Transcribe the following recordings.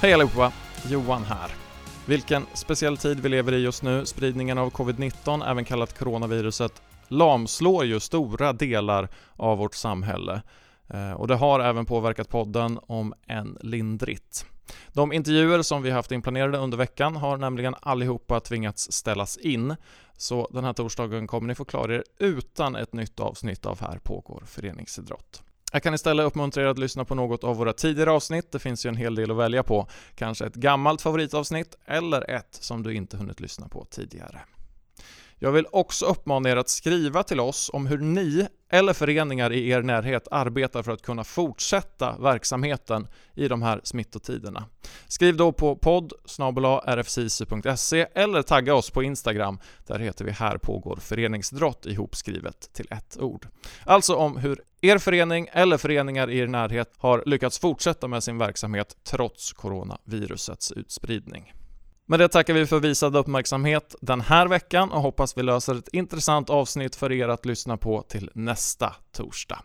Hej allihopa! Johan här. Vilken speciell tid vi lever i just nu. Spridningen av covid-19, även kallat coronaviruset, lamslår ju stora delar av vårt samhälle. Eh, och det har även påverkat podden om en lindrigt. De intervjuer som vi haft inplanerade under veckan har nämligen allihopa tvingats ställas in. Så den här torsdagen kommer ni få klara er utan ett nytt avsnitt av Här pågår föreningsidrott. Jag kan istället uppmuntra er att lyssna på något av våra tidigare avsnitt. Det finns ju en hel del att välja på. Kanske ett gammalt favoritavsnitt eller ett som du inte hunnit lyssna på tidigare. Jag vill också uppmana er att skriva till oss om hur ni eller föreningar i er närhet arbetar för att kunna fortsätta verksamheten i de här smittotiderna. Skriv då på podd rfsisu.se e eller tagga oss på Instagram. Där heter vi Här pågår föreningsdrott ihopskrivet till ett ord. Alltså om hur er förening eller föreningar i er närhet har lyckats fortsätta med sin verksamhet trots coronavirusets utspridning. Med det tackar vi för visad uppmärksamhet den här veckan och hoppas vi löser ett intressant avsnitt för er att lyssna på till nästa torsdag.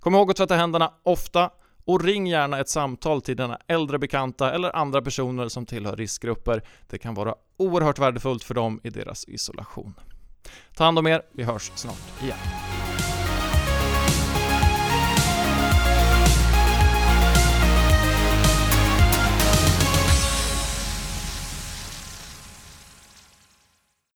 Kom ihåg att tvätta händerna ofta och ring gärna ett samtal till dina äldre bekanta eller andra personer som tillhör riskgrupper. Det kan vara oerhört värdefullt för dem i deras isolation. Ta hand om er, vi hörs snart igen.